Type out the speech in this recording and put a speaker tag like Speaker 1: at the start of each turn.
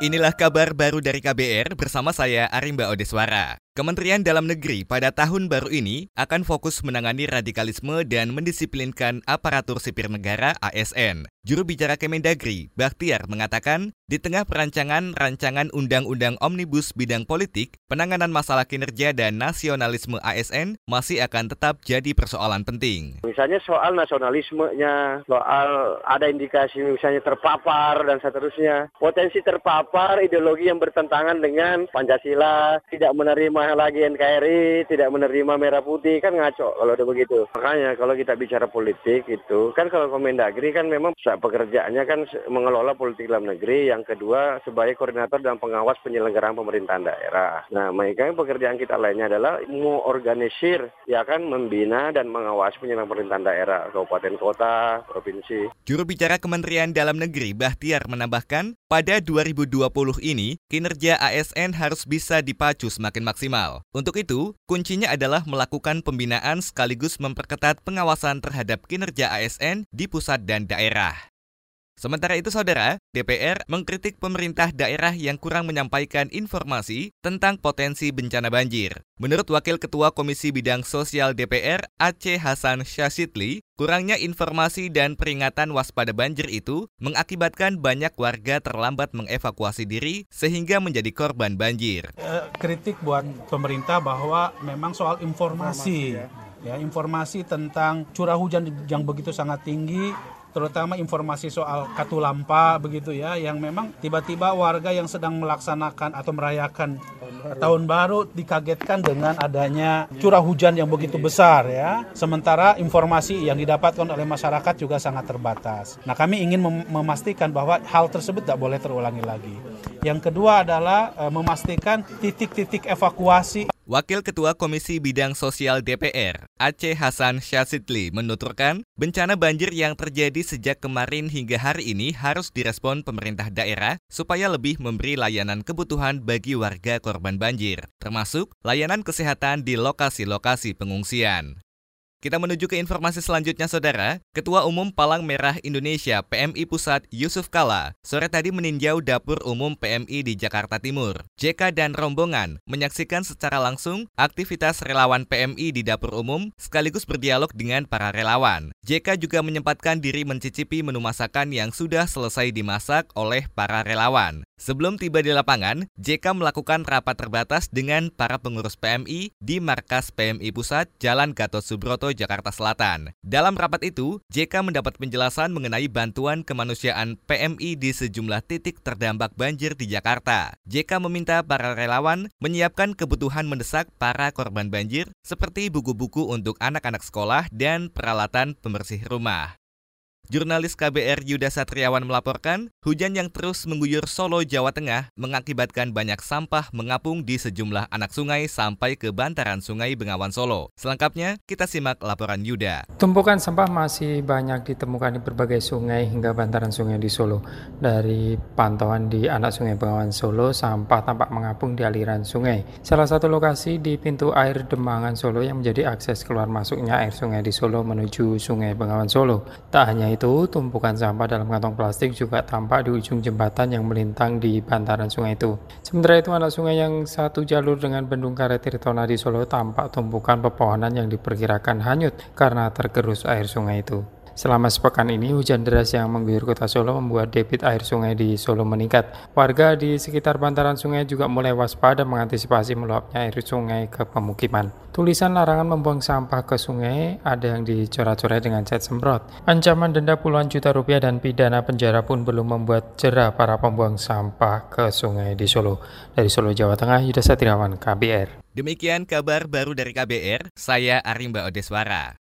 Speaker 1: Inilah kabar baru dari KBR bersama saya Arimba Odeswara. Kementerian Dalam Negeri pada tahun baru ini akan fokus menangani radikalisme dan mendisiplinkan aparatur sipil negara ASN. Juru bicara Kemendagri, Baktiar, mengatakan di tengah perancangan rancangan Undang-Undang Omnibus bidang politik, penanganan masalah kinerja dan nasionalisme ASN masih akan tetap jadi persoalan penting.
Speaker 2: Misalnya soal nasionalismenya, soal ada indikasi misalnya terpapar dan seterusnya. Potensi terpapar ideologi yang bertentangan dengan Pancasila, tidak menerima lagi NKRI, tidak menerima merah putih, kan ngaco kalau udah begitu. Makanya kalau kita bicara politik itu, kan kalau Kemendagri kan memang pekerjaannya kan mengelola politik dalam negeri, yang kedua sebagai koordinator dan pengawas penyelenggaraan pemerintahan daerah. Nah, mereka pekerjaan kita lainnya adalah mengorganisir, ya kan membina dan mengawasi penyelenggaraan pemerintahan daerah, kabupaten kota, provinsi.
Speaker 1: Juru bicara Kementerian Dalam Negeri Bahtiar menambahkan, pada 2020 ini kinerja ASN harus bisa dipacu semakin maksimal. Untuk itu, kuncinya adalah melakukan pembinaan sekaligus memperketat pengawasan terhadap kinerja ASN di pusat dan daerah. Sementara itu, saudara, DPR mengkritik pemerintah daerah yang kurang menyampaikan informasi tentang potensi bencana banjir. Menurut Wakil Ketua Komisi Bidang Sosial DPR, Aceh Hasan Syashidli, kurangnya informasi dan peringatan waspada banjir itu mengakibatkan banyak warga terlambat mengevakuasi diri sehingga menjadi korban banjir.
Speaker 3: Eh, kritik buat pemerintah bahwa memang soal informasi, informasi ya. Ya informasi tentang curah hujan yang begitu sangat tinggi terutama informasi soal katulampa begitu ya yang memang tiba-tiba warga yang sedang melaksanakan atau merayakan tahun baru dikagetkan dengan adanya curah hujan yang begitu besar ya. Sementara informasi yang didapatkan oleh masyarakat juga sangat terbatas. Nah, kami ingin mem memastikan bahwa hal tersebut tidak boleh terulangi lagi. Yang kedua adalah e, memastikan titik-titik evakuasi
Speaker 1: Wakil Ketua Komisi Bidang Sosial DPR, Aceh Hasan Syazidli, menuturkan bencana banjir yang terjadi sejak kemarin hingga hari ini harus direspon pemerintah daerah supaya lebih memberi layanan kebutuhan bagi warga korban banjir, termasuk layanan kesehatan di lokasi-lokasi pengungsian. Kita menuju ke informasi selanjutnya, Saudara. Ketua Umum Palang Merah Indonesia PMI Pusat Yusuf Kala sore tadi meninjau dapur umum PMI di Jakarta Timur. JK dan rombongan menyaksikan secara langsung aktivitas relawan PMI di dapur umum sekaligus berdialog dengan para relawan. JK juga menyempatkan diri mencicipi menu masakan yang sudah selesai dimasak oleh para relawan. Sebelum tiba di lapangan, JK melakukan rapat terbatas dengan para pengurus PMI di markas PMI Pusat Jalan Gatot Subroto, Jakarta Selatan. Dalam rapat itu, JK mendapat penjelasan mengenai bantuan kemanusiaan PMI di sejumlah titik terdampak banjir di Jakarta. JK meminta para relawan menyiapkan kebutuhan mendesak para korban banjir seperti buku-buku untuk anak-anak sekolah dan peralatan pembersih rumah. Jurnalis KBR Yuda Satriawan melaporkan, hujan yang terus mengguyur Solo, Jawa Tengah mengakibatkan banyak sampah mengapung di sejumlah anak sungai sampai ke bantaran sungai Bengawan Solo. Selengkapnya, kita simak laporan Yuda.
Speaker 4: Tumpukan sampah masih banyak ditemukan di berbagai sungai hingga bantaran sungai di Solo. Dari pantauan di anak sungai Bengawan Solo, sampah tampak mengapung di aliran sungai. Salah satu lokasi di pintu air Demangan Solo yang menjadi akses keluar masuknya air sungai di Solo menuju sungai Bengawan Solo. Tak hanya itu, itu, tumpukan sampah dalam kantong plastik juga tampak di ujung jembatan yang melintang di bantaran sungai itu. Sementara itu, anak sungai yang satu jalur dengan bendung karet Tirtona di Solo tampak tumpukan pepohonan yang diperkirakan hanyut karena tergerus air sungai itu. Selama sepekan ini, hujan deras yang mengguyur kota Solo membuat debit air sungai di Solo meningkat. Warga di sekitar bantaran sungai juga mulai waspada mengantisipasi meluapnya air sungai ke pemukiman. Tulisan larangan membuang sampah ke sungai ada yang dicoret-coret dengan cat semprot. Ancaman denda puluhan juta rupiah dan pidana penjara pun belum membuat jerah para pembuang sampah ke sungai di Solo. Dari Solo, Jawa Tengah, Yuda Satriawan, KBR.
Speaker 1: Demikian kabar baru dari KBR, saya Arimba Odeswara.